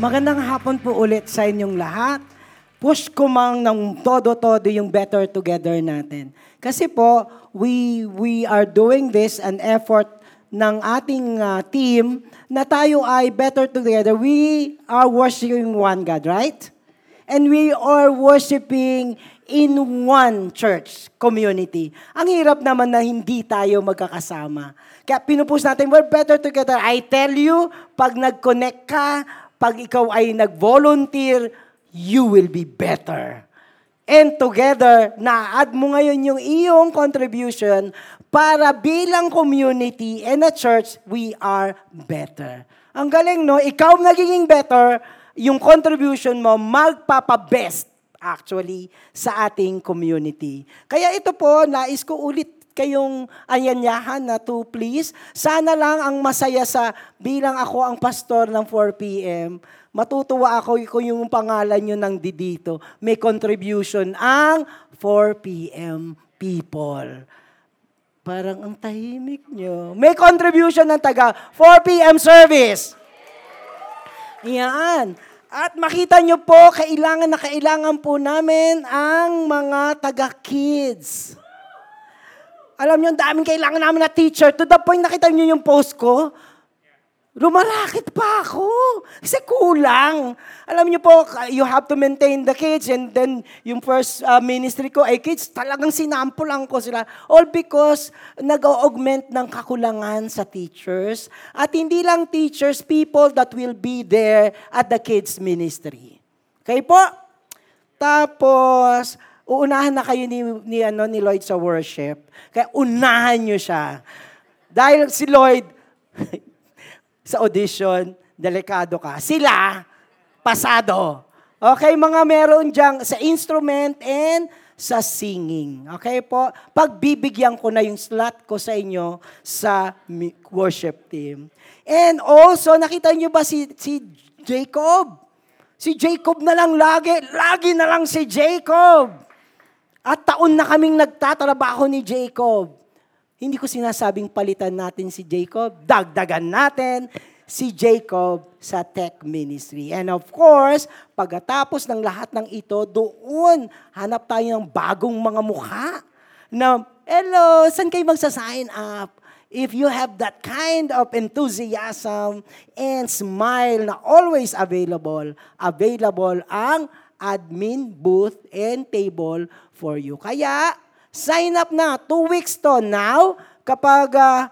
Magandang hapon po ulit sa inyong lahat. Push ko mang ng todo-todo yung better together natin. Kasi po, we, we are doing this, an effort ng ating uh, team na tayo ay better together. We are worshiping one God, right? And we are worshiping in one church community. Ang hirap naman na hindi tayo magkakasama. Kaya pinupus natin, we're better together. I tell you, pag nag-connect ka, pag ikaw ay nag-volunteer, you will be better. And together, na-add mo ngayon yung iyong contribution para bilang community and a church, we are better. Ang galing, no? Ikaw nagiging better, yung contribution mo magpapa-best actually sa ating community. Kaya ito po, nais ko ulit kayong ayanyahan na to please. Sana lang ang masaya sa bilang ako ang pastor ng 4 p.m. Matutuwa ako kung yung pangalan nyo nang dito. May contribution ang 4 p.m. people. Parang ang tahimik nyo. May contribution ng taga 4 p.m. service. Yan. At makita nyo po, kailangan na kailangan po namin ang mga taga-kids. Alam niyo, ang daming kailangan namin na teacher. To the point, nakita niyo yung post ko, rumarakit pa ako. Kasi kulang. Alam niyo po, you have to maintain the kids. And then, yung first uh, ministry ko ay kids, talagang sinampulan ko sila. All because nag-augment ng kakulangan sa teachers. At hindi lang teachers, people that will be there at the kids ministry. Okay po? Tapos, uunahan na kayo ni, ni, ano, ni Lloyd sa worship. Kaya unahan nyo siya. Dahil si Lloyd, sa audition, delikado ka. Sila, pasado. Okay, mga meron diyang sa instrument and sa singing. Okay po? Pagbibigyan ko na yung slot ko sa inyo sa worship team. And also, nakita niyo ba si, si Jacob? Si Jacob na lang lagi. Lagi na lang si Jacob. At taon na kaming nagtatrabaho ni Jacob. Hindi ko sinasabing palitan natin si Jacob. Dagdagan natin si Jacob sa tech ministry. And of course, pagkatapos ng lahat ng ito, doon hanap tayo ng bagong mga mukha na, hello, saan kayo magsa-sign up? If you have that kind of enthusiasm and smile na always available, available ang admin booth and table for you. Kaya, sign up na. Two weeks to now. Kapag uh,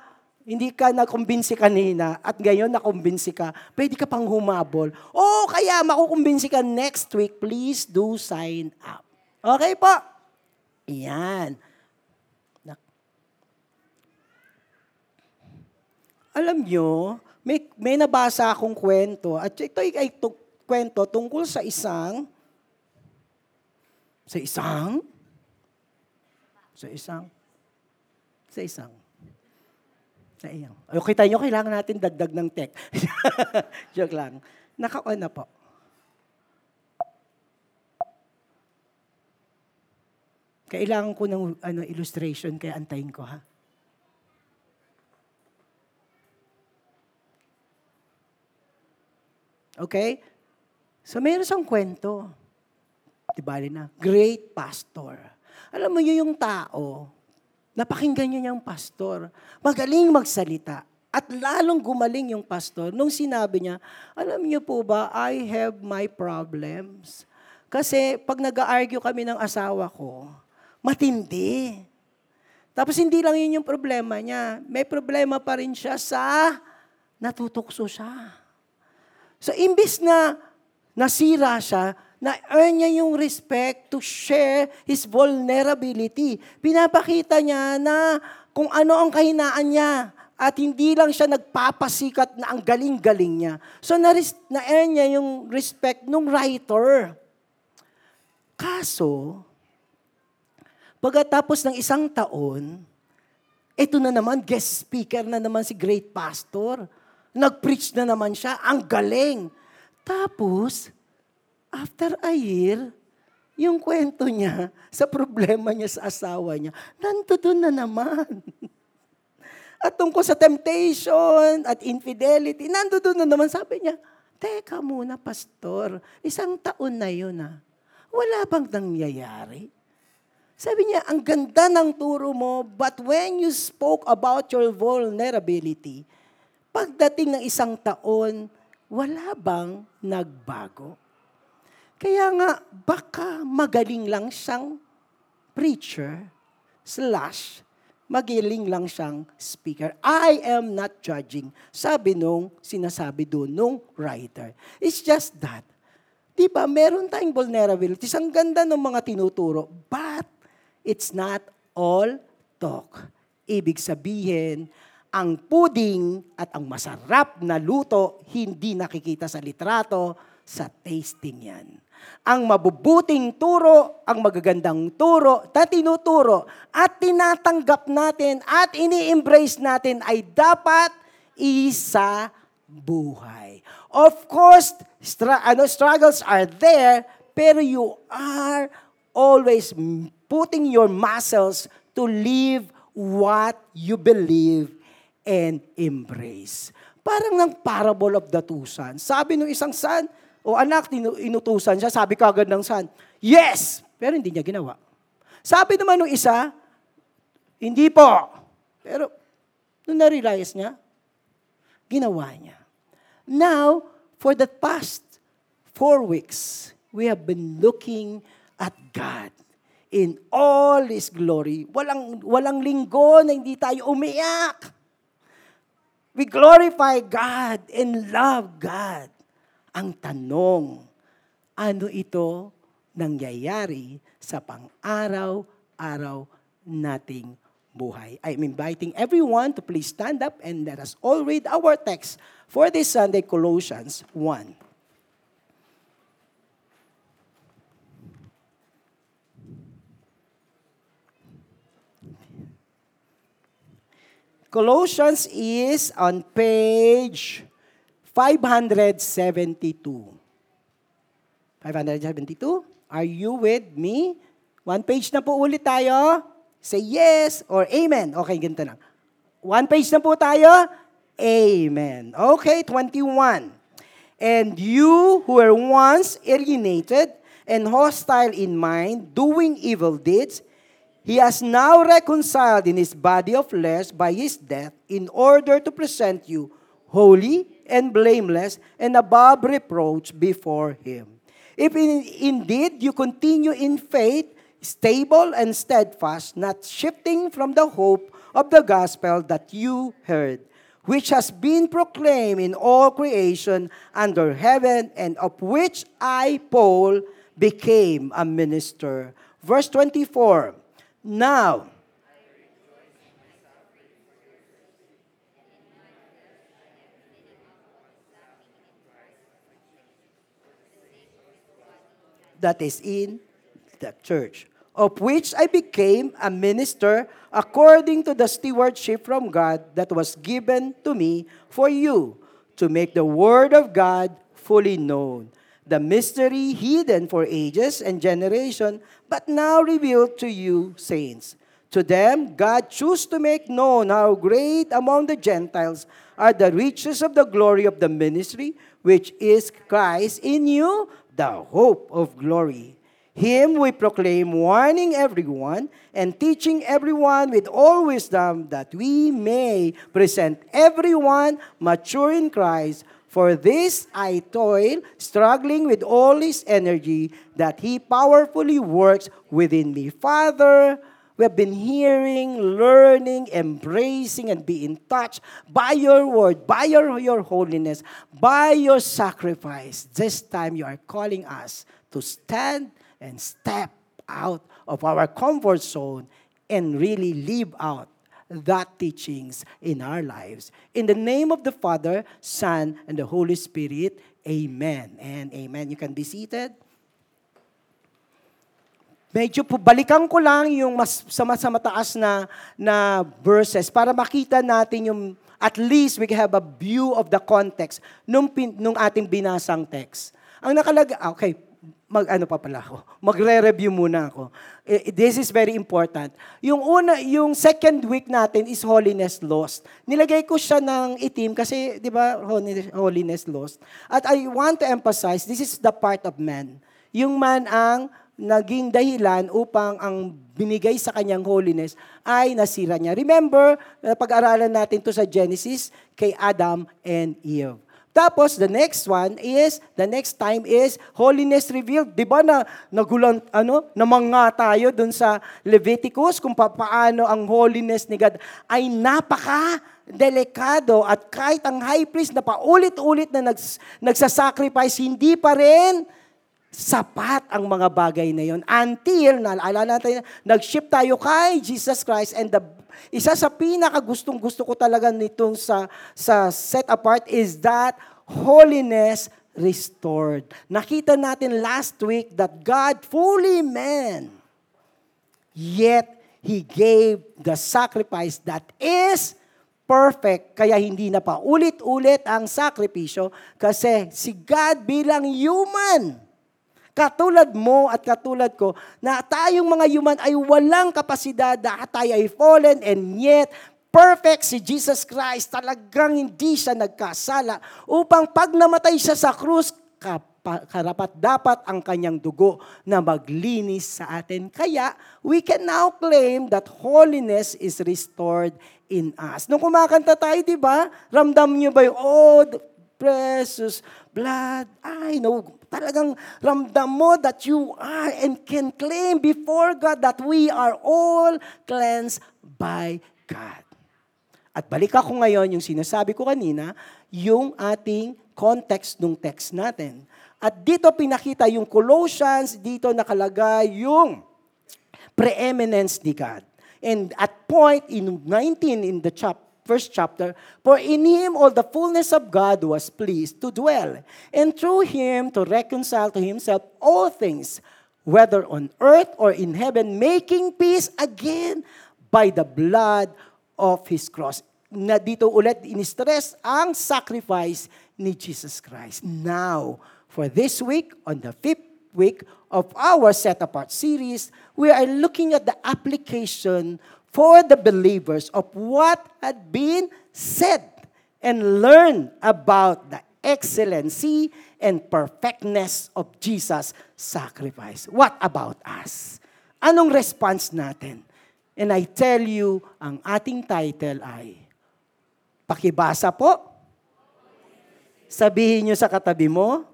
hindi ka nakumbinsi kanina at ngayon nakumbinsi ka, pwede ka pang humabol. O kaya makukumbinsi ka next week, please do sign up. Okay po? Yan. Alam nyo, may, may nabasa akong kwento at ito ay, ay to, kwento tungkol sa isang sa isang sa isang. Sa isang. Sa iyang. O, kita kailangan natin dagdag ng tech. Joke lang. Naka-on na po. Kailangan ko ng ano, illustration, kaya antayin ko, ha? Okay? So, mayroon siyang kwento. Di ba na? Great pastor. Alam mo yun yung tao, napakinggan niyo yung pastor. Magaling magsalita. At lalong gumaling yung pastor nung sinabi niya, alam niyo po ba, I have my problems. Kasi pag nag-argue kami ng asawa ko, matindi. Tapos hindi lang yun yung problema niya. May problema pa rin siya sa natutukso siya. So imbis na nasira siya, na-earn niya yung respect to share his vulnerability. Pinapakita niya na kung ano ang kahinaan niya at hindi lang siya nagpapasikat na ang galing-galing niya. So na-earn niya yung respect ng writer. Kaso, pagkatapos ng isang taon, ito na naman, guest speaker na naman si great pastor. Nag-preach na naman siya, ang galing. Tapos, After a year, yung kwento niya sa problema niya sa asawa niya, nandoon na naman. At tungkol sa temptation at infidelity, nandoon na naman. Sabi niya, Teka muna, pastor. Isang taon na yun ah. Wala bang nangyayari? Sabi niya, ang ganda ng turo mo, but when you spoke about your vulnerability, pagdating ng isang taon, wala bang nagbago? Kaya nga, baka magaling lang siyang preacher slash magiling lang siyang speaker. I am not judging. Sabi nung sinasabi doon nung writer. It's just that. Di ba, meron tayong vulnerabilities. Ang ganda ng mga tinuturo. But, it's not all talk. Ibig sabihin, ang puding at ang masarap na luto, hindi nakikita sa litrato, sa tasting yan. Ang mabubuting turo, ang magagandang turo, na tinuturo at tinatanggap natin at ini-embrace natin ay dapat isa buhay. Of course, stra- ano, struggles are there, pero you are always putting your muscles to live what you believe and embrace. Parang ng parable of the two sons. Sabi ng isang son, o anak, inutusan siya, sabi kagad ng son, yes! Pero hindi niya ginawa. Sabi naman ng isa, hindi po. Pero, nung na-realize niya, ginawa niya. Now, for the past four weeks, we have been looking at God in all His glory. Walang, walang linggo na hindi tayo umiyak. We glorify God and love God. Ang tanong, ano ito nangyayari sa pang-araw-araw nating buhay? I'm inviting everyone to please stand up and let us all read our text for this Sunday, Colossians 1. Colossians is on page 572. 572? Are you with me? One page na po ulit tayo. Say yes or amen. Okay, ganito lang. One page na po tayo. Amen. Okay, 21. And you who were once alienated and hostile in mind, doing evil deeds, He has now reconciled in His body of flesh by His death in order to present you holy and blameless and above reproach before Him. If in, indeed you continue in faith, stable and steadfast, not shifting from the hope of the gospel that you heard, which has been proclaimed in all creation under heaven, and of which I, Paul, became a minister. Verse 24 Now, that is in the church, of which I became a minister according to the stewardship from God that was given to me for you, to make the word of God fully known, the mystery hidden for ages and generation, but now revealed to you, saints. To them, God chose to make known how great among the Gentiles are the riches of the glory of the ministry, which is Christ in you, the hope of glory. Him we proclaim, warning everyone and teaching everyone with all wisdom that we may present everyone mature in Christ. For this I toil, struggling with all his energy that he powerfully works within me. Father, we have been hearing, learning, embracing, and being touched by your word, by your, your holiness, by your sacrifice. This time you are calling us to stand and step out of our comfort zone and really live out that teachings in our lives. In the name of the Father, Son, and the Holy Spirit, amen and amen. You can be seated. Medyo po, balikan ko lang yung mas, sa, mas sa mataas na, na verses para makita natin yung, at least we have a view of the context nung, pin, nung ating binasang text. Ang nakalaga, okay, mag ano pa pala ako, magre-review muna ako. Eh, This is very important. Yung una, yung second week natin is holiness lost. Nilagay ko siya ng itim kasi, di ba, holiness lost. At I want to emphasize, this is the part of man. Yung man ang naging dahilan upang ang binigay sa kanyang holiness ay nasira niya. Remember, uh, pag-aralan natin to sa Genesis kay Adam and Eve. Tapos, the next one is, the next time is, holiness revealed. Di ba na, nagulang, ano, namanga tayo dun sa Leviticus kung pa- paano ang holiness ni God ay napaka delikado at kahit ang high priest na paulit-ulit na nags, nagsasacrifice, hindi pa rin sapat ang mga bagay na yon until, naalala natin, nag-ship tayo kay Jesus Christ and the isa sa pinaka gustong gusto ko talaga nitong sa, sa set apart is that holiness restored. Nakita natin last week that God fully man, yet He gave the sacrifice that is perfect, kaya hindi na pa ulit-ulit ang sakripisyo kasi si God bilang human, Katulad mo at katulad ko, na tayong mga human ay walang kapasidad, na tayo ay fallen and yet perfect si Jesus Christ. Talagang hindi siya nagkasala upang pag namatay siya sa krus, karapat dapat ang kanyang dugo na maglinis sa atin. Kaya, we can now claim that holiness is restored in us. Nung kumakanta tayo, di ba? Ramdam niyo ba yung, oh, precious blood. I know, talagang ramdam mo that you are and can claim before God that we are all cleansed by God. At balik ako ngayon, yung sinasabi ko kanina, yung ating context ng text natin. At dito pinakita yung Colossians, dito nakalagay yung preeminence ni God. And at point in 19 in the chapter, first chapter, For in him all the fullness of God was pleased to dwell, and through him to reconcile to himself all things, whether on earth or in heaven, making peace again by the blood of his cross. Na dito ulit in-stress ang sacrifice ni Jesus Christ. Now, for this week, on the fifth week of our Set Apart series, we are looking at the application for the believers of what had been said and learn about the excellency and perfectness of Jesus' sacrifice. What about us? Anong response natin? And I tell you, ang ating title ay, pakibasa po. Sabihin nyo sa katabi mo,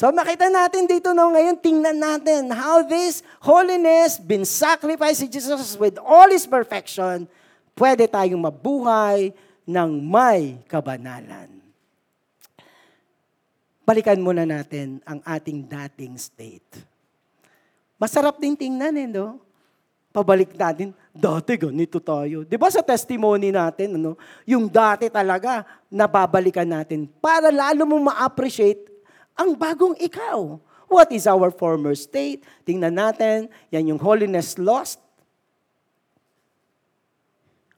So makita natin dito no, ngayon, tingnan natin how this holiness been sacrificed to Jesus with all His perfection, pwede tayong mabuhay ng may kabanalan. Balikan muna natin ang ating dating state. Masarap din tingnan eh, no? Pabalik natin, dati ganito tayo. Di ba sa testimony natin, ano, yung dati talaga, nababalikan natin para lalo mo ma-appreciate ang bagong ikaw. What is our former state? Tingnan natin, yan yung holiness lost.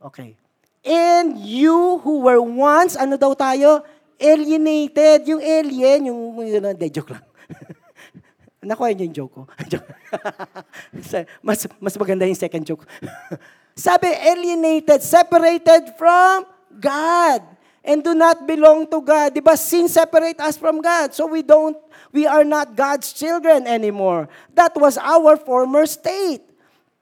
Okay. And you who were once, ano daw tayo? Alienated. Yung alien, yung, yung de, joke lang. Nakuha niyo yung joke ko. mas, mas maganda yung second joke. Sabi, alienated, separated from God and do not belong to God. Di ba? Sin separate us from God. So we don't, we are not God's children anymore. That was our former state.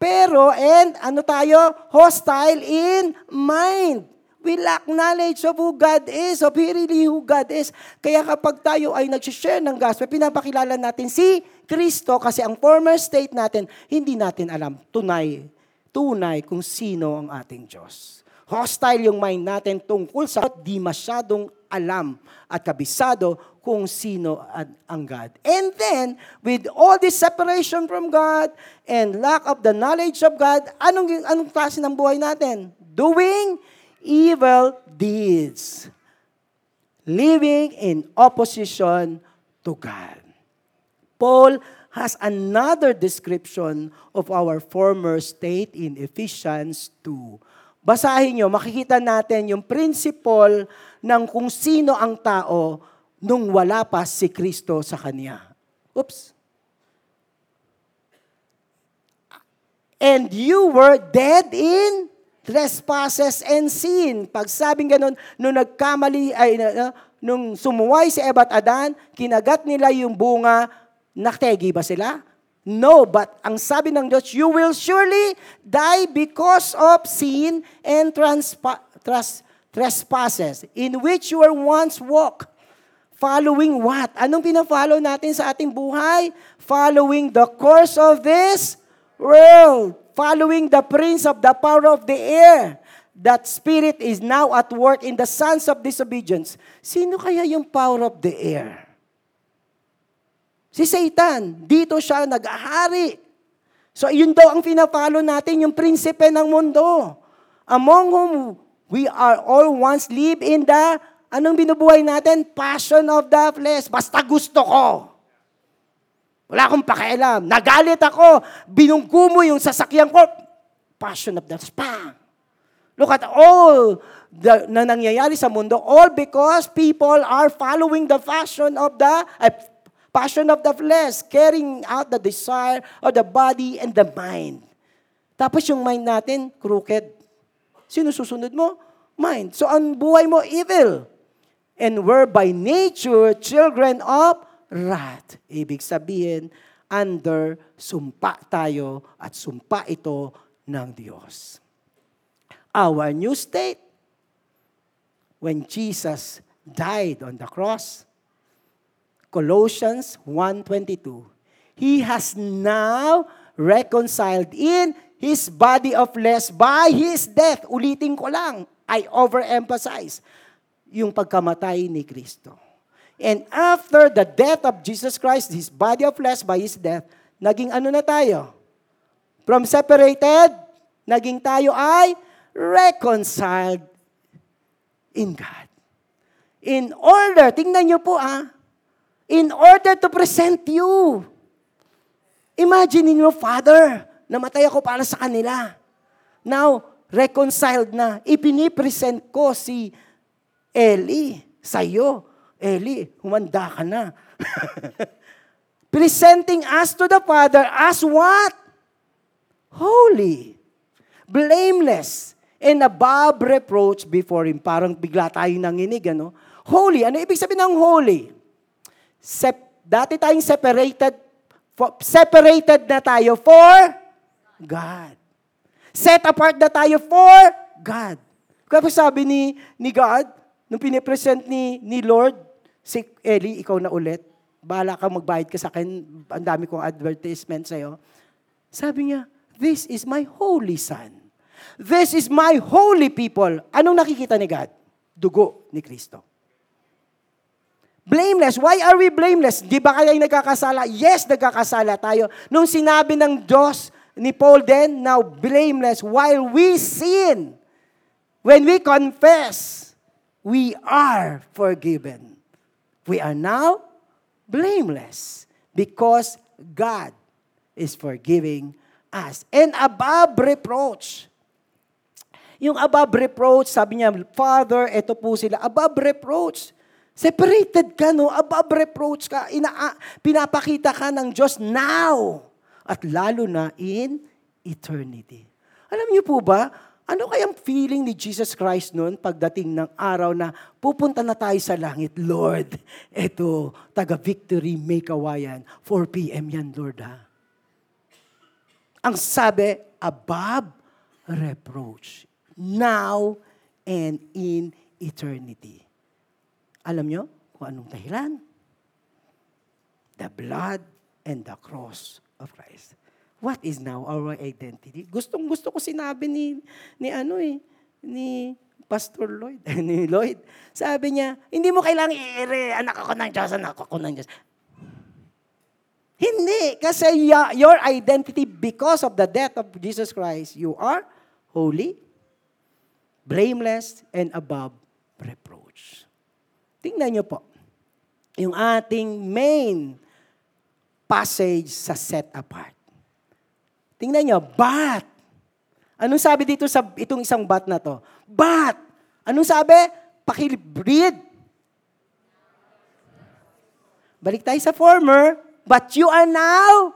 Pero, and ano tayo? Hostile in mind. We lack knowledge of who God is, of really who God is. Kaya kapag tayo ay nag-share ng gospel, pinapakilala natin si Kristo kasi ang former state natin, hindi natin alam tunay, tunay kung sino ang ating Diyos. Hostile yung mind natin tungkol sa di masyadong alam at kabisado kung sino ang God. And then, with all this separation from God and lack of the knowledge of God, anong, anong klase ng buhay natin? Doing evil deeds. Living in opposition to God. Paul has another description of our former state in Ephesians 2 basahin nyo, makikita natin yung principle ng kung sino ang tao nung wala pa si Kristo sa Kanya. Oops. And you were dead in trespasses and sin. Pag sabing ganun, nung nagkamali, ay, uh, nung sumuway si Eva at Adan, kinagat nila yung bunga, naktegi ba sila? No, but ang sabi ng Diyos, you will surely die because of sin and transpa- tras- trespasses in which you were once walked. Following what? Anong pina-follow natin sa ating buhay? Following the course of this world. Following the prince of the power of the air. That spirit is now at work in the sons of disobedience. Sino kaya yung power of the air? Si Satan. Dito siya nag-ahari. So, yun daw ang pina-follow natin, yung prinsipe ng mundo. Among whom we are all once live in the Anong binubuhay natin? Passion of the flesh. Basta gusto ko. Wala akong pakialam. Nagalit ako. Binunggo mo yung sasakyan ko. Passion of the flesh. Bang! Look at all the, na nangyayari sa mundo. All because people are following the fashion of the, uh, passion of the flesh. Carrying out the desire of the body and the mind. Tapos yung mind natin, crooked. Sino susunod mo? Mind. So ang buhay mo, evil and were by nature children of wrath. Ibig sabihin, under sumpa tayo at sumpa ito ng Diyos. Our new state, when Jesus died on the cross, Colossians 1.22, He has now reconciled in His body of flesh by His death. Ulitin ko lang, I overemphasize yung pagkamatay ni Kristo. And after the death of Jesus Christ, His body of flesh by His death, naging ano na tayo? From separated, naging tayo ay reconciled in God. In order, tingnan niyo po ah, in order to present you. Imagine niyo, Father, namatay ako para sa kanila. Now, reconciled na. Ipinipresent ko si Eli, sa'yo. Eli, humanda ka na. Presenting us to the Father as what? Holy. Blameless. And above reproach before Him. Parang bigla tayo nanginig, ano? Holy. Ano ibig sabihin ng holy? Sep- dati tayong separated, for, separated na tayo for God. Set apart na tayo for God. Kaya sabi ni, ni God, Nung pinipresent ni, ni Lord, si Eli, ikaw na ulit, bahala ka magbayad ka sa akin, ang dami kong advertisement sa'yo. Sabi niya, this is my holy son. This is my holy people. Anong nakikita ni God? Dugo ni Kristo. Blameless. Why are we blameless? Di ba kaya nagkakasala? Yes, nagkakasala tayo. Nung sinabi ng Diyos ni Paul then, now blameless while we sin. When we confess, we are forgiven. We are now blameless because God is forgiving us. And above reproach. Yung above reproach, sabi niya, Father, ito po sila. Above reproach. Separated ka, no? Above reproach ka. Ina pinapakita ka ng Diyos now. At lalo na in eternity. Alam niyo po ba, ano kayang feeling ni Jesus Christ noon pagdating ng araw na pupunta na tayo sa langit? Lord, eto, taga-victory, may kawayan. 4 p.m. yan, Lord, ha? Ang sabi, above reproach. Now and in eternity. Alam nyo kung anong dahilan? The blood and the cross of Christ. What is now our identity? Gustong gusto ko sinabi ni, ni ano eh, ni Pastor Lloyd, ni Lloyd. Sabi niya, hindi mo kailangang i-ere, anak ako ng Diyos, anak ako ng Diyos. Hindi, kasi your identity because of the death of Jesus Christ, you are holy, blameless, and above reproach. Tingnan niyo po, yung ating main passage sa set apart. Tingnan nyo, but. Anong sabi dito sa itong isang but na to? But. Anong sabi? Pakilibreed. Balik tayo sa former. but you are now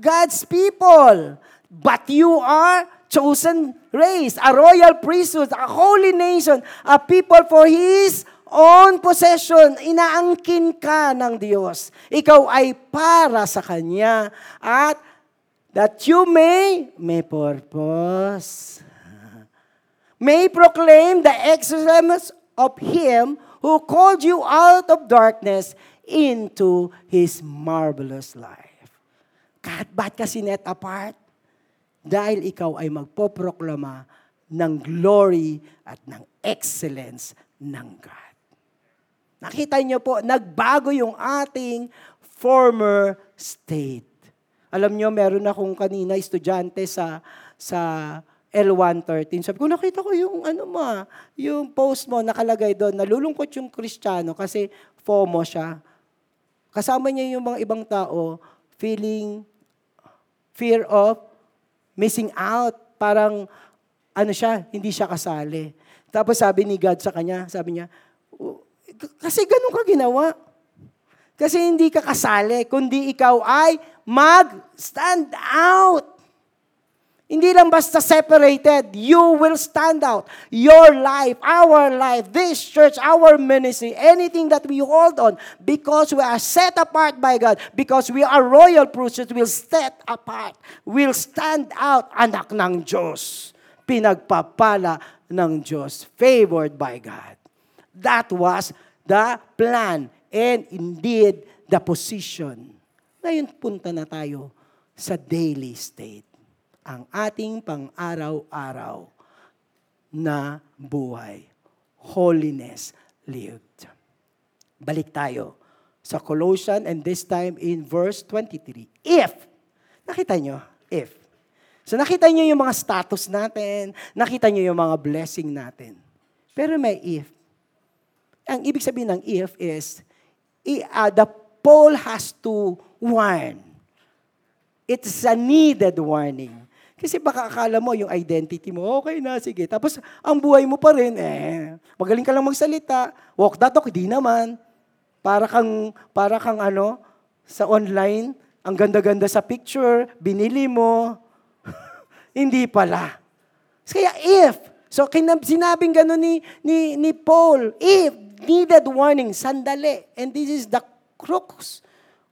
God's people. But you are chosen race, a royal priesthood, a holy nation, a people for His own possession. Inaangkin ka ng Diyos. Ikaw ay para sa Kanya. At that you may, may purpose. May proclaim the excellence of Him who called you out of darkness into His marvelous life. Kahit ba't ka sinet apart? Dahil ikaw ay magpoproklama ng glory at ng excellence ng God. Nakita niyo po, nagbago yung ating former state. Alam niyo, meron akong kanina estudyante sa sa L113. Sabi ko, nakita ko yung ano mo, yung post mo nakalagay doon, nalulungkot yung Kristiyano kasi FOMO siya. Kasama niya yung mga ibang tao feeling fear of missing out. Parang, ano siya, hindi siya kasali. Tapos sabi ni God sa kanya, sabi niya, kasi ganun ka ginawa. Kasi hindi ka kasali, kundi ikaw ay mag-stand out. Hindi lang basta separated, you will stand out. Your life, our life, this church, our ministry, anything that we hold on, because we are set apart by God, because we are royal priesthood, will set apart, will stand out, anak ng Diyos. Pinagpapala ng Diyos, favored by God. That was the plan and indeed the position. Ngayon punta na tayo sa daily state ang ating pang-araw-araw na buhay. Holiness lived. Balik tayo sa Colossians and this time in verse 23. If, nakita nyo, if. So nakita nyo yung mga status natin, nakita nyo yung mga blessing natin. Pero may if. Ang ibig sabihin ng if is, uh, the Paul has to warn. It's a needed warning. Kasi baka akala mo yung identity mo, okay na, sige. Tapos ang buhay mo pa rin, eh, magaling ka lang magsalita. Walk that talk, di naman. Para kang, para kang ano, sa online, ang ganda-ganda sa picture, binili mo. Hindi pala. Kaya if, so kinab, sinabing gano'n ni, ni, ni Paul, if needed warning, sandali. And this is the crux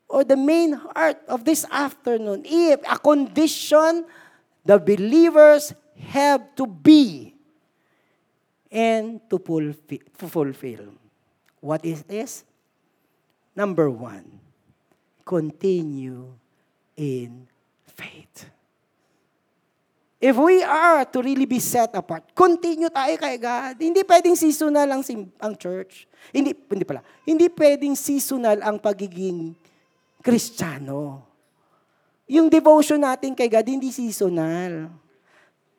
or the main heart of this afternoon. If a condition the believers have to be and to fulfill. What is this? Number one, continue in faith. If we are to really be set apart, continue tayo kay God. Hindi pwedeng seasonal ang, ang church. Hindi, hindi pala. Hindi pwedeng seasonal ang pagiging Kristiyano. Yung devotion natin kay God, hindi seasonal.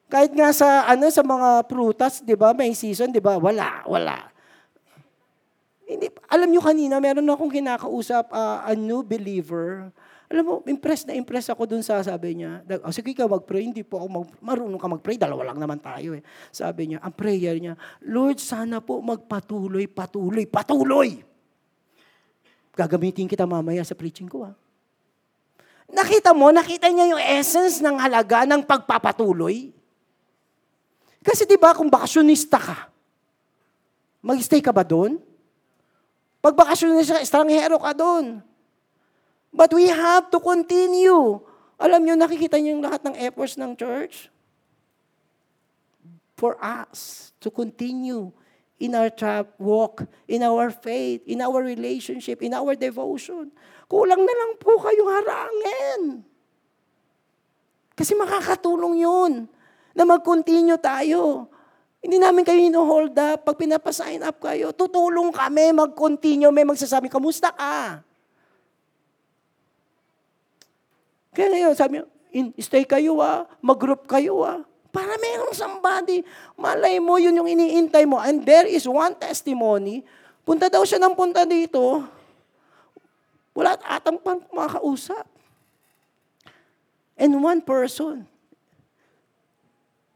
Kahit nga sa ano sa mga prutas, 'di ba, may season, 'di ba? Wala, wala. Hindi, alam niyo kanina, meron akong kinakausap uh, a new believer. Alam mo, impressed na impressed ako dun sa sabi niya. Oh, sige ka mag-pray, hindi po ako mag, marunong ka mag-pray, dalawa lang naman tayo eh. Sabi niya, ang prayer niya, Lord, sana po magpatuloy, patuloy, patuloy. Gagamitin kita mamaya sa preaching ko ah. Nakita mo, nakita niya yung essence ng halaga ng pagpapatuloy. Kasi di ba kung bakasyonista ka, mag-stay ka ba doon? Pag bakasyonista, estranghero ka doon. But we have to continue. Alam niyo, nakikita niyo yung lahat ng efforts ng church? For us to continue in our walk, in our faith, in our relationship, in our devotion. Kulang na lang po kayong harangin. Kasi makakatulong yun na mag-continue tayo. Hindi namin kayo ino-hold up. Pag pinapasign up kayo, tutulong kami, mag-continue, may magsasabi, kamusta ka? Kaya ngayon, sabi in, stay kayo ah, mag-group kayo ah. Para mayroong somebody, malay mo, yun yung iniintay mo. And there is one testimony, punta daw siya ng punta dito, wala atang pang makakausap. And one person,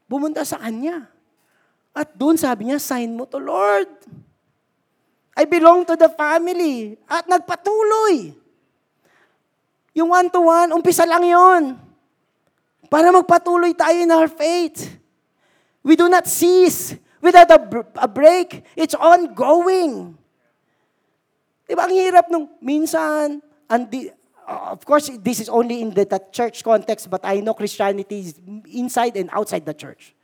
bumunta sa kanya. At doon sabi niya, sign mo to Lord. I belong to the family. At nagpatuloy. Yung one-to-one, umpisa lang yon. Para magpatuloy tayo in our faith. We do not cease without a, a break. It's ongoing. Diba, ang hirap nung minsan, andi, uh, of course, this is only in the, the church context, but I know Christianity is inside and outside the church.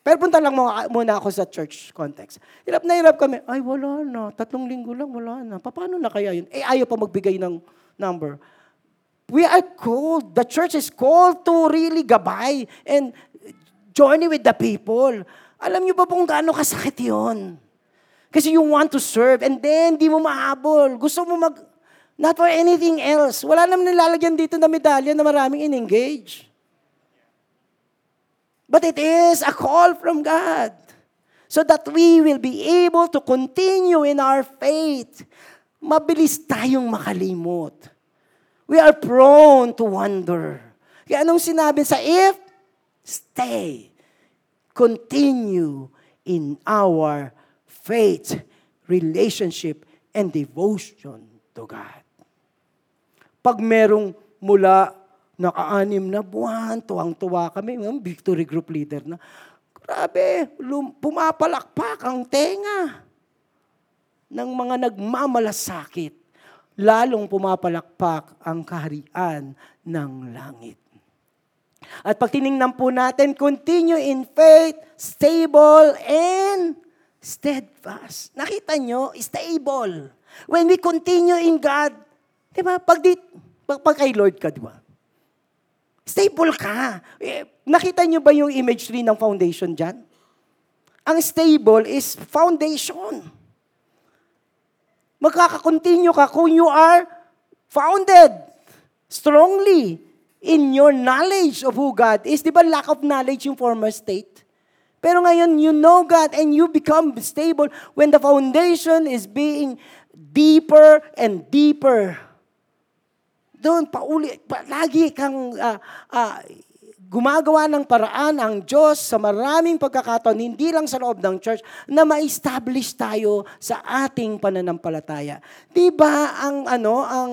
Pero punta lang muna ako sa church context. Hirap na hirap kami. Ay, wala na. Tatlong linggo lang, wala na. Paano na kaya yun? Eh, ayaw pa magbigay ng number. We are called, the church is called to really gabay and journey with the people. Alam niyo ba kung gaano kasakit yon? Kasi you want to serve and then di mo mahabol. Gusto mo mag, not for anything else. Wala naman nilalagyan dito na medalya na maraming in-engage. But it is a call from God so that we will be able to continue in our faith. Mabilis tayong makalimot we are prone to wonder. Kaya anong sinabi sa if? Stay. Continue in our faith, relationship, and devotion to God. Pag merong mula naka-anim na buwan, tuwang-tuwa kami, victory group leader na, grabe, lum- pumapalakpak ang tenga ng mga nagmamalasakit lalong pumapalakpak ang kaharian ng langit. At pag tiningnan po natin, continue in faith, stable, and steadfast. Nakita nyo, stable. When we continue in God, di ba, pag, di, pag, pag kay Lord ka, di ba? Stable ka. Eh, nakita nyo ba yung imagery ng foundation dyan? Ang stable is foundation. Magkakakontinue ka kung you are founded strongly in your knowledge of who God is. Di ba lack of knowledge yung former state? Pero ngayon, you know God and you become stable when the foundation is being deeper and deeper. Doon, pauli, pa, lagi kang uh, uh, gumagawa ng paraan ang Diyos sa maraming pagkakataon, hindi lang sa loob ng church, na ma-establish tayo sa ating pananampalataya. Di ba ang ano, ang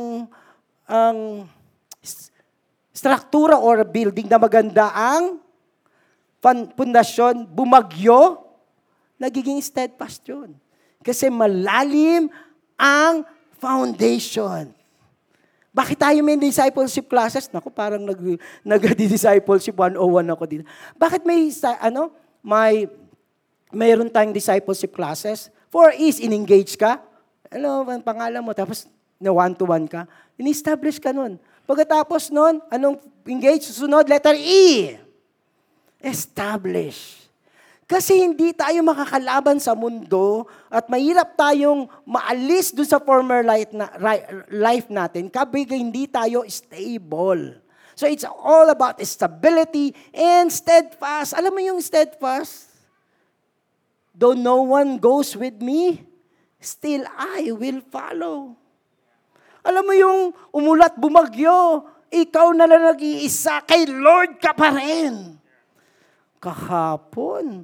ang struktura or building na maganda ang pundasyon, bumagyo, nagiging steadfast yun. Kasi malalim ang foundation. Bakit tayo may discipleship classes? Naku, parang nag, nag-discipleship 101 ako dito. Bakit may, ano, may, mayroon tayong discipleship classes? For is, in-engage ka. Ano, ang pangalan mo, tapos na one-to-one ka. In-establish ka nun. Pagkatapos nun, anong engage? Susunod, letter E. Establish. Kasi hindi tayo makakalaban sa mundo at mahirap tayong maalis doon sa former life, na, life natin kapag hindi tayo stable. So it's all about stability and steadfast. Alam mo yung steadfast? Though no one goes with me, still I will follow. Alam mo yung umulat bumagyo, ikaw na lang nag-iisa, kay Lord ka pa rin. Kahapon,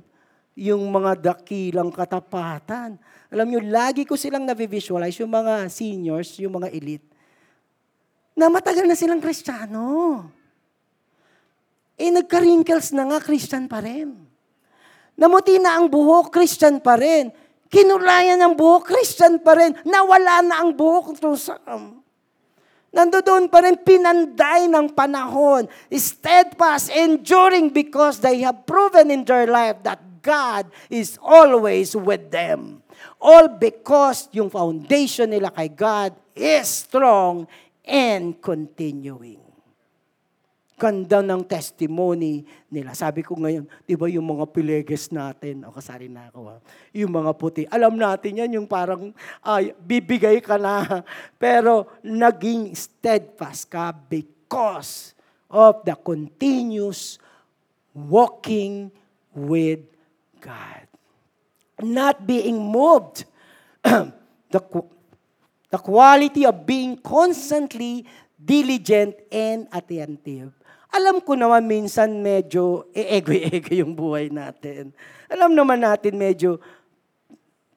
yung mga dakilang katapatan. Alam nyo, lagi ko silang na-visualize, yung mga seniors, yung mga elite, na matagal na silang kristyano. Eh, nagka-wrinkles na nga, Christian pa rin. Namuti na ang buhok, Christian pa rin. Kinulayan ang buhok, Christian pa rin. Nawala na ang buhok. Um, Nandoon pa rin pinanday ng panahon. Steadfast, enduring because they have proven in their life that God is always with them. All because yung foundation nila kay God is strong and continuing. Ganda ng testimony nila. Sabi ko ngayon, di ba yung mga pileges natin, o kasari na ako, ha? yung mga puti, alam natin yan, yung parang ay, bibigay ka na, pero naging steadfast ka because of the continuous walking with God. Not being moved. the, the quality of being constantly diligent and attentive. Alam ko naman minsan medyo e-ego-ego yung buhay natin. Alam naman natin medyo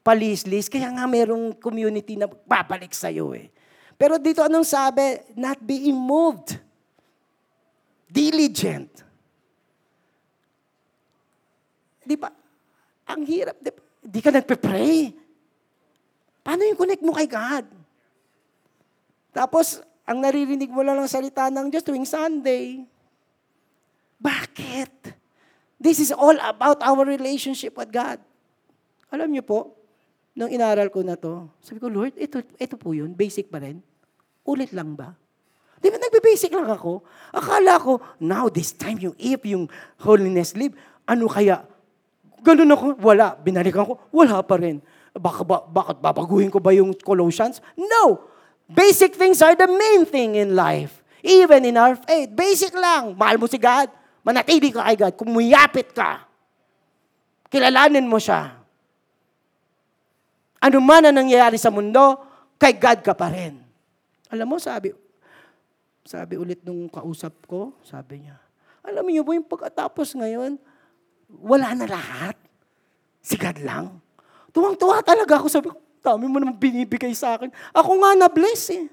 palislis, kaya nga merong community na babalik sa'yo eh. Pero dito anong sabi? Not being moved. Diligent. Di ba? Ang hirap. Di, di ka nagpe-pray. Paano yung connect mo kay God? Tapos, ang naririnig mo lang ng salita ng Diyos tuwing Sunday. Bakit? This is all about our relationship with God. Alam niyo po, nung inaral ko na to, sabi ko, Lord, ito, ito po yun, basic pa rin. Ulit lang ba? Di ba nagbe-basic lang ako? Akala ko, now this time yung if, yung holiness live, ano kaya? Ganun ako, wala. Binalikan ko, wala pa rin. Baka ba, bakit babaguhin ko ba yung Colossians? No! Basic things are the main thing in life. Even in our faith. Basic lang. Mahal mo si God. Manatili ka kay God. Kumuyapit ka. Kilalanin mo siya. Ano man ang nangyayari sa mundo, kay God ka pa rin. Alam mo, sabi, sabi ulit nung kausap ko, sabi niya, alam niyo po yung pagkatapos ngayon, wala na lahat. Si God lang. Tuwang-tuwa talaga ako. Sabi ko, Dami mo naman binibigay sa akin. Ako nga na-bless eh.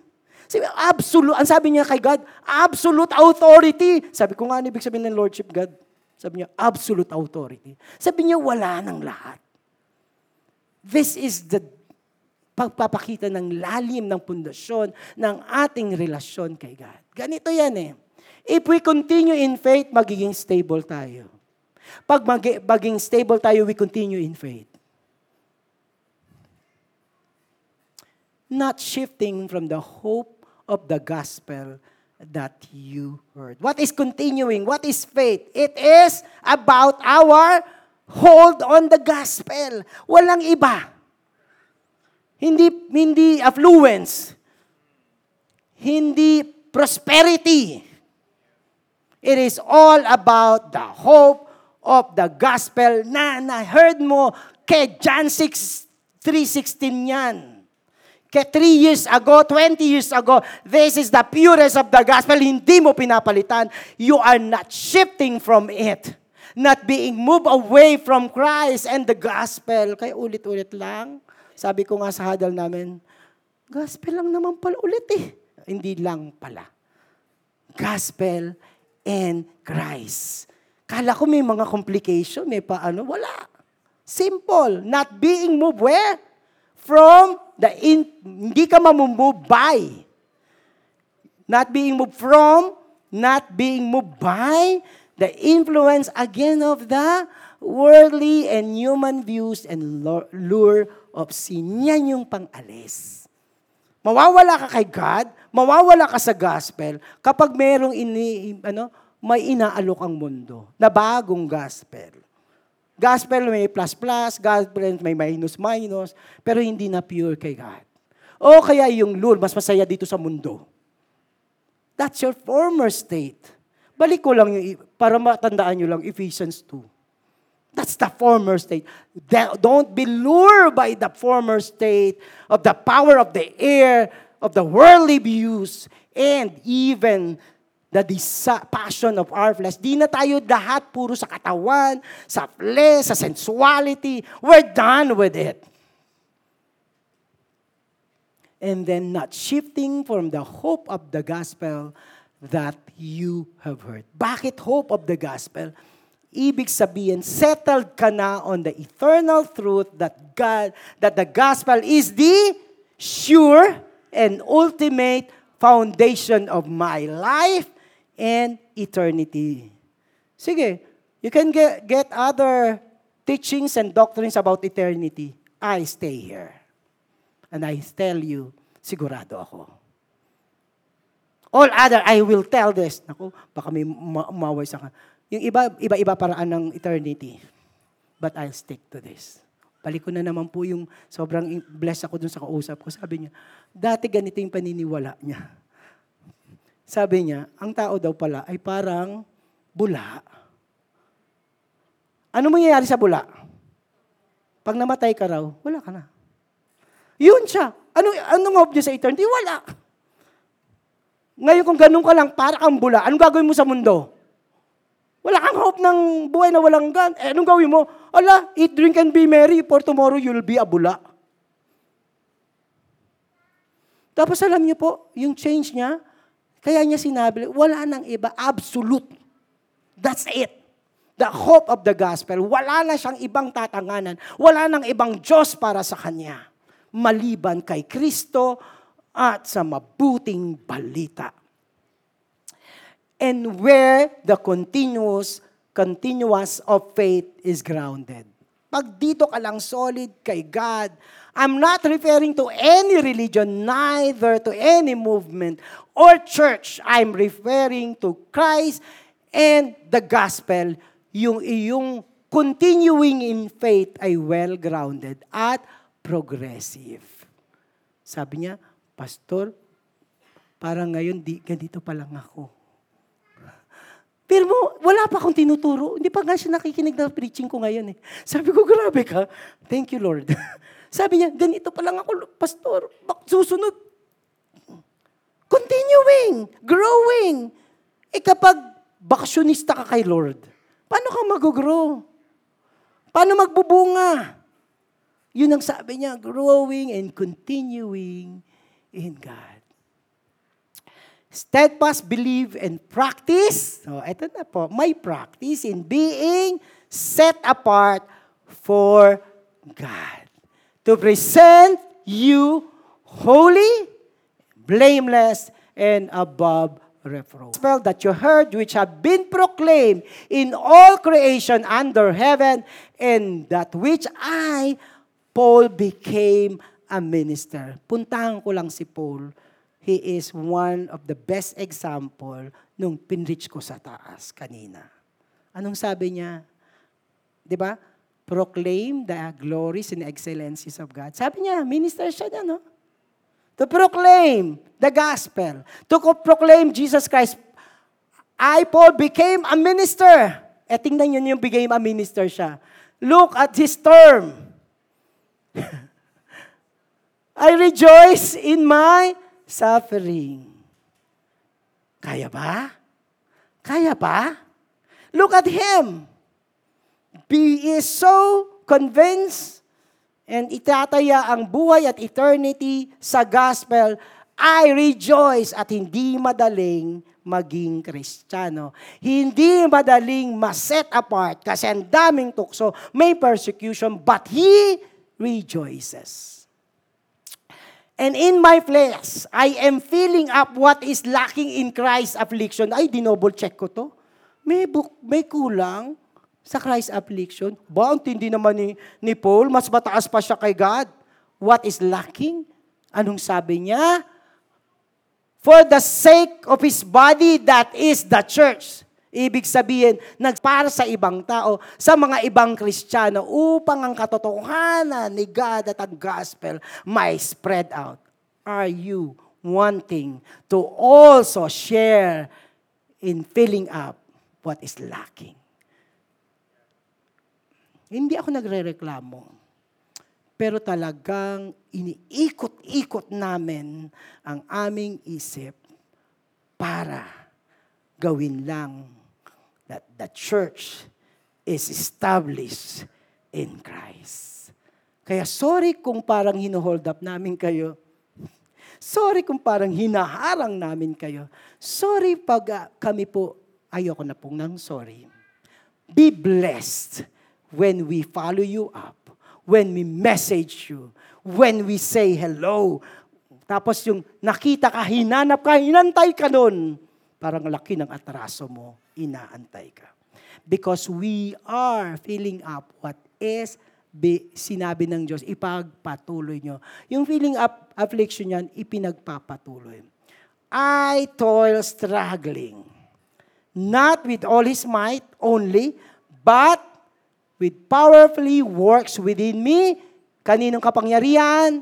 Sabi, absolute, ang sabi niya kay God, absolute authority. Sabi ko nga, ano ibig sabihin ng Lordship God? Sabi niya, absolute authority. Sabi niya, wala nang lahat. This is the pagpapakita ng lalim ng pundasyon ng ating relasyon kay God. Ganito yan eh. If we continue in faith, magiging stable tayo. Pag maging stable tayo, we continue in faith. not shifting from the hope of the gospel that you heard. What is continuing? What is faith? It is about our hold on the gospel. Walang iba. Hindi, hindi affluence. Hindi prosperity. It is all about the hope of the gospel na na-heard mo kay John 6, 3.16 yan. Kaya 3 years ago, 20 years ago, this is the purest of the gospel. Hindi mo pinapalitan. You are not shifting from it. Not being moved away from Christ and the gospel. Kaya ulit-ulit lang. Sabi ko nga sa hadal namin, gospel lang naman pala ulit eh. Hindi lang pala. Gospel and Christ. Kala ko may mga complication, may paano. Wala. Simple. Not being moved where? From the in, hindi ka mamumove by. Not being moved from, not being moved by the influence again of the worldly and human views and lure of sin. Yan yung pang-alis. Mawawala ka kay God, mawawala ka sa gospel kapag merong ini, ano, may inaalok ang mundo na bagong gospel. Gospel may plus plus, gospel may minus minus, pero hindi na pure kay God. O kaya yung lure, mas masaya dito sa mundo. That's your former state. Balik ko lang yung, para matandaan nyo lang, Ephesians 2. That's the former state. Don't be lured by the former state of the power of the air, of the worldly views, and even the desa- passion of our flesh. Di na tayo lahat puro sa katawan, sa flesh, sa sensuality. We're done with it. And then not shifting from the hope of the gospel that you have heard. Bakit hope of the gospel? Ibig sabihin, settled ka na on the eternal truth that God, that the gospel is the sure and ultimate foundation of my life and eternity. Sige, you can get, get other teachings and doctrines about eternity. I stay here. And I tell you, sigurado ako. All other, I will tell this. Naku, baka may umaway sa Yung iba, iba-iba paraan ng eternity. But I'll stick to this. Balik ko na naman po yung sobrang blessed ako dun sa kausap ko. Sabi niya, dati ganito yung paniniwala niya. Sabi niya, ang tao daw pala ay parang bula. Ano mangyayari sa bula? Pag namatay ka raw, wala ka na. Yun siya. Ano, anong hope niya sa eternity? Wala. Ngayon kung ganun ka lang, para kang bula, anong gagawin mo sa mundo? Wala kang hope ng buhay na walang gan. Eh, anong gawin mo? Ala, eat, drink, and be merry, for tomorrow you'll be a bula. Tapos alam niyo po, yung change niya, kaya niya sinabi, wala nang iba, absolute. That's it. The hope of the gospel. Wala na siyang ibang tatanganan. Wala nang ibang Diyos para sa kanya. Maliban kay Kristo at sa mabuting balita. And where the continuous, continuous of faith is grounded. Pag dito ka lang solid kay God, I'm not referring to any religion, neither to any movement or church. I'm referring to Christ and the gospel. Yung iyong continuing in faith ay well-grounded at progressive. Sabi niya, Pastor, parang ngayon di, ganito pa lang ako. Pero mo, wala pa akong tinuturo. Hindi pa nga siya nakikinig ng preaching ko ngayon eh. Sabi ko, grabe ka. Thank you, Lord. Sabi niya, ganito pa lang ako, pastor. Bak susunod. Continuing, growing. Eh kapag baksyonista ka kay Lord, paano ka mag-grow? Paano magbubunga? Yun ang sabi niya, growing and continuing in God. Steadfast believe and practice. So, ito na po. My practice in being set apart for God. To present you holy, blameless, and above reproach. Spell that you heard, which have been proclaimed in all creation under heaven, and that which I, Paul, became a minister. Puntahan ko lang si Paul he is one of the best example nung pinreach ko sa taas kanina. Anong sabi niya? 'Di ba? Proclaim the glories and excellencies of God. Sabi niya, minister siya niya, no? To proclaim the gospel. To proclaim Jesus Christ. I, Paul, became a minister. Eh, tingnan niyo yung became a minister siya. Look at his term. I rejoice in my suffering. Kaya ba? Kaya ba? Look at him. He is so convinced and itataya ang buhay at eternity sa gospel. I rejoice at hindi madaling maging kristyano. Hindi madaling ma-set apart kasi ang daming tukso, may persecution, but he rejoices. And in my flesh, I am filling up what is lacking in Christ's affliction. Ay, dinoble check ko to. May, book, may kulang sa Christ's affliction. Ba, ang tindi naman ni, ni Paul, mas mataas pa siya kay God. What is lacking? Anong sabi niya? For the sake of His body, that is the church. Ibig sabihin, nagpara sa ibang tao, sa mga ibang Kristiyano, upang ang katotohanan ni God at ang gospel may spread out. Are you wanting to also share in filling up what is lacking? Hindi ako nagre-reklamo. Pero talagang iniikot-ikot namin ang aming isip para gawin lang that the church is established in Christ. Kaya sorry kung parang hinuhold up namin kayo. Sorry kung parang hinaharang namin kayo. Sorry pag uh, kami po, ayoko na pong nang sorry. Be blessed when we follow you up, when we message you, when we say hello. Tapos yung nakita ka, hinanap ka, hinantay ka nun. Parang laki ng atraso mo inaantay ka. Because we are filling up what is be, sinabi ng Diyos, ipagpatuloy nyo. Yung filling up affliction yan, ipinagpapatuloy. I toil struggling, not with all his might only, but with powerfully works within me, kaninong kapangyarihan,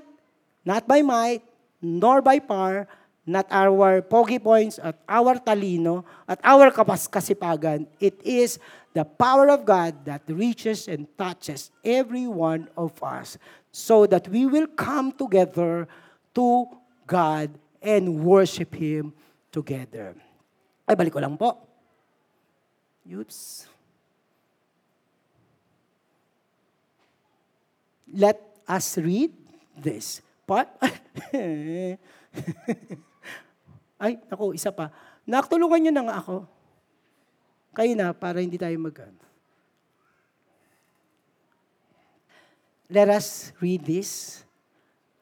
not by might, nor by power, not our pogi points at our talino at our kasipagan. It is the power of God that reaches and touches every one of us so that we will come together to God and worship Him together. Ay, balik ko lang po. Oops. Let us read this part. Ay, ako, isa pa. Naktulungan nyo na nga ako. Kayo na, para hindi tayo mag... Let us read this.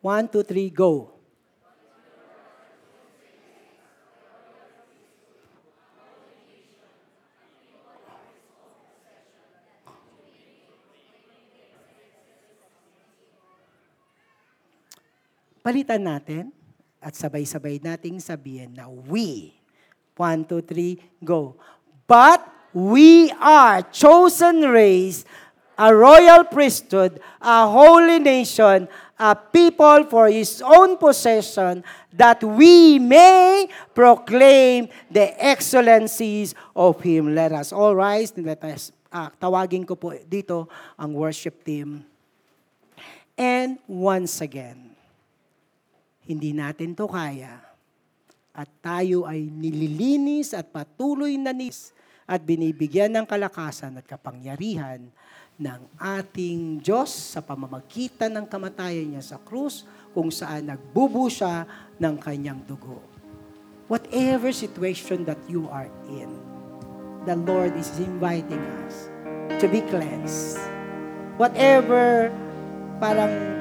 One, two, three, go. Palitan natin at sabay-sabay nating sabihin na we. One, two, three, go. But we are chosen race, a royal priesthood, a holy nation, a people for His own possession, that we may proclaim the excellencies of Him. Let us all rise. Let us, ah, tawagin ko po dito ang worship team. And once again, hindi natin to kaya. At tayo ay nililinis at patuloy na nis at binibigyan ng kalakasan at kapangyarihan ng ating Diyos sa pamamagitan ng kamatayan niya sa krus kung saan nagbubu siya ng kanyang dugo. Whatever situation that you are in, the Lord is inviting us to be cleansed. Whatever parang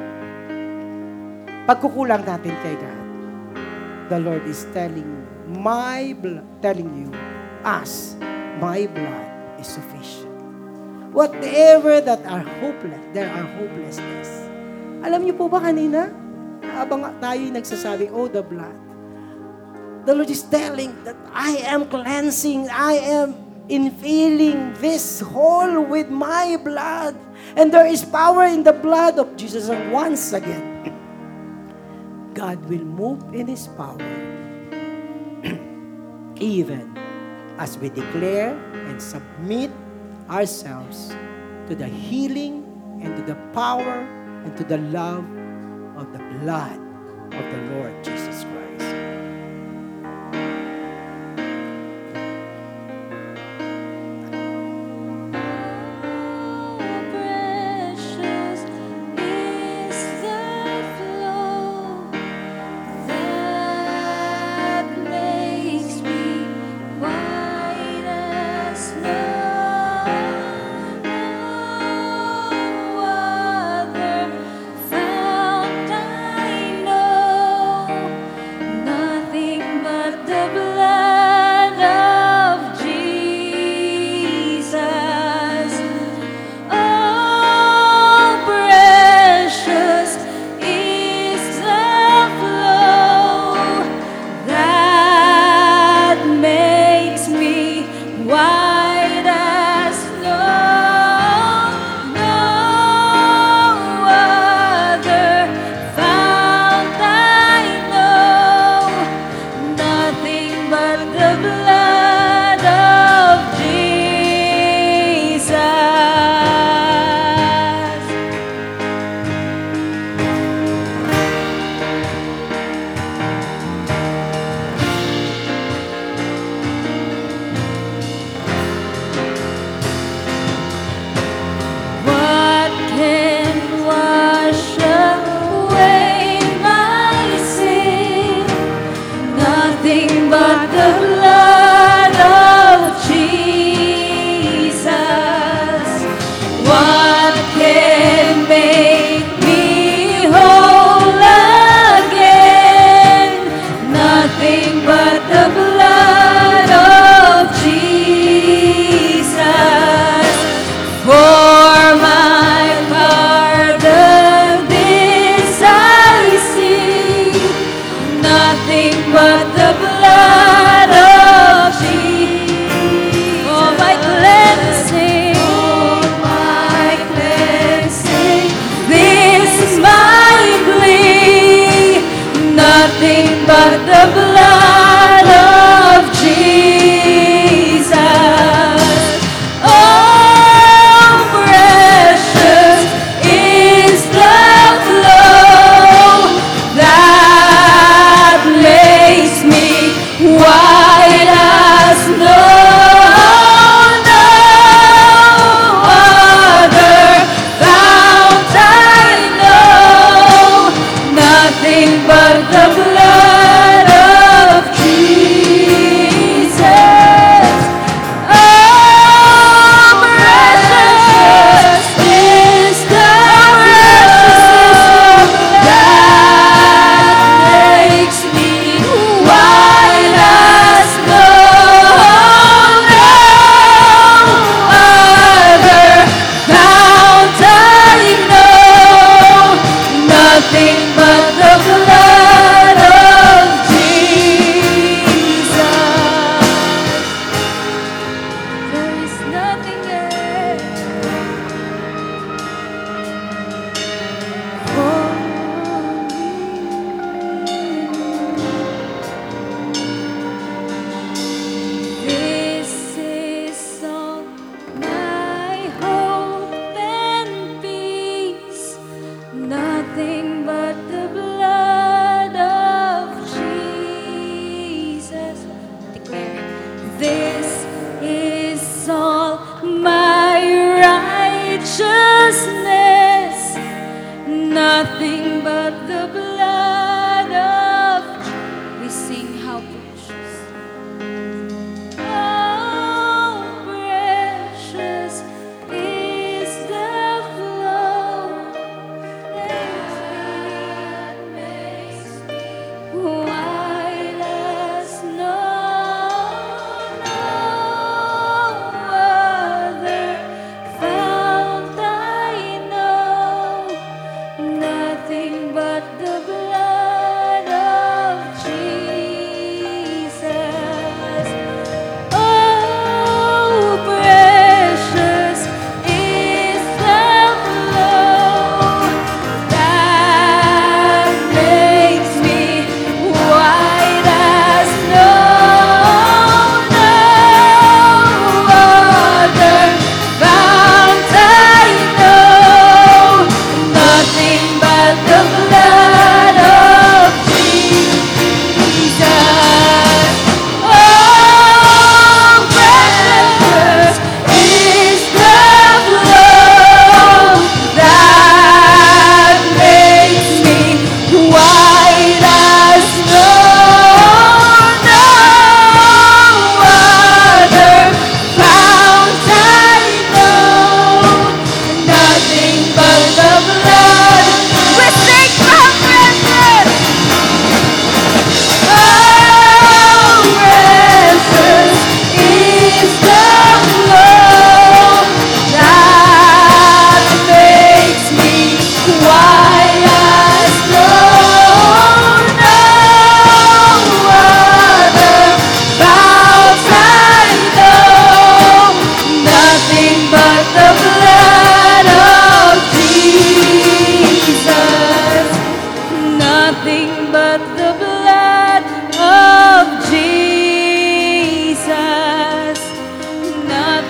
pagkukulang natin kay God, the Lord is telling my blood, telling you, us, my blood is sufficient. Whatever that are hopeless, there are hopelessness. Alam niyo po ba kanina, habang tayo nagsasabi, oh, the blood, the Lord is telling that I am cleansing, I am infilling this hole with my blood. And there is power in the blood of Jesus. And once again, God will move in His power even as we declare and submit ourselves to the healing and to the power and to the love of the blood of the Lord Jesus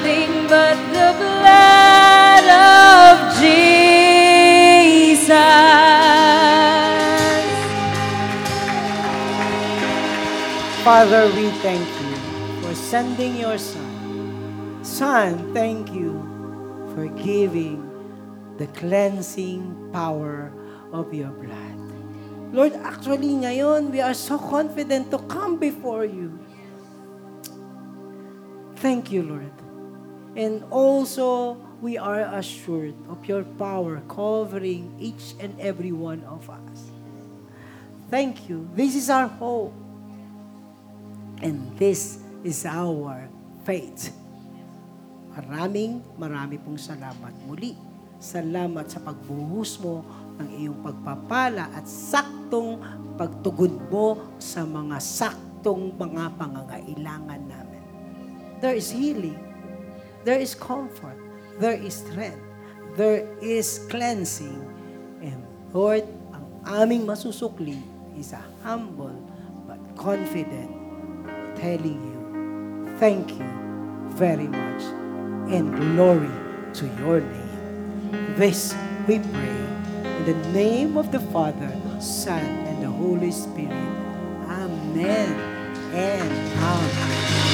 Nothing but the blood of Jesus. Father, we thank you for sending your Son. Son, thank you for giving the cleansing power of your blood. Lord, actually ngayon, we are so confident to come before you. Thank you, Lord. And also, we are assured of your power covering each and every one of us. Thank you. This is our hope. And this is our faith. Maraming, marami pong salamat muli. Salamat sa pagbuhos mo ng iyong pagpapala at saktong pagtugon mo sa mga saktong mga pangangailangan namin. There is healing. There is comfort. There is strength. There is cleansing. And Lord, ang aming masusukli is a humble but confident telling you, thank you very much and glory to your name. This we pray in the name of the Father, Son, and the Holy Spirit. Amen and Amen.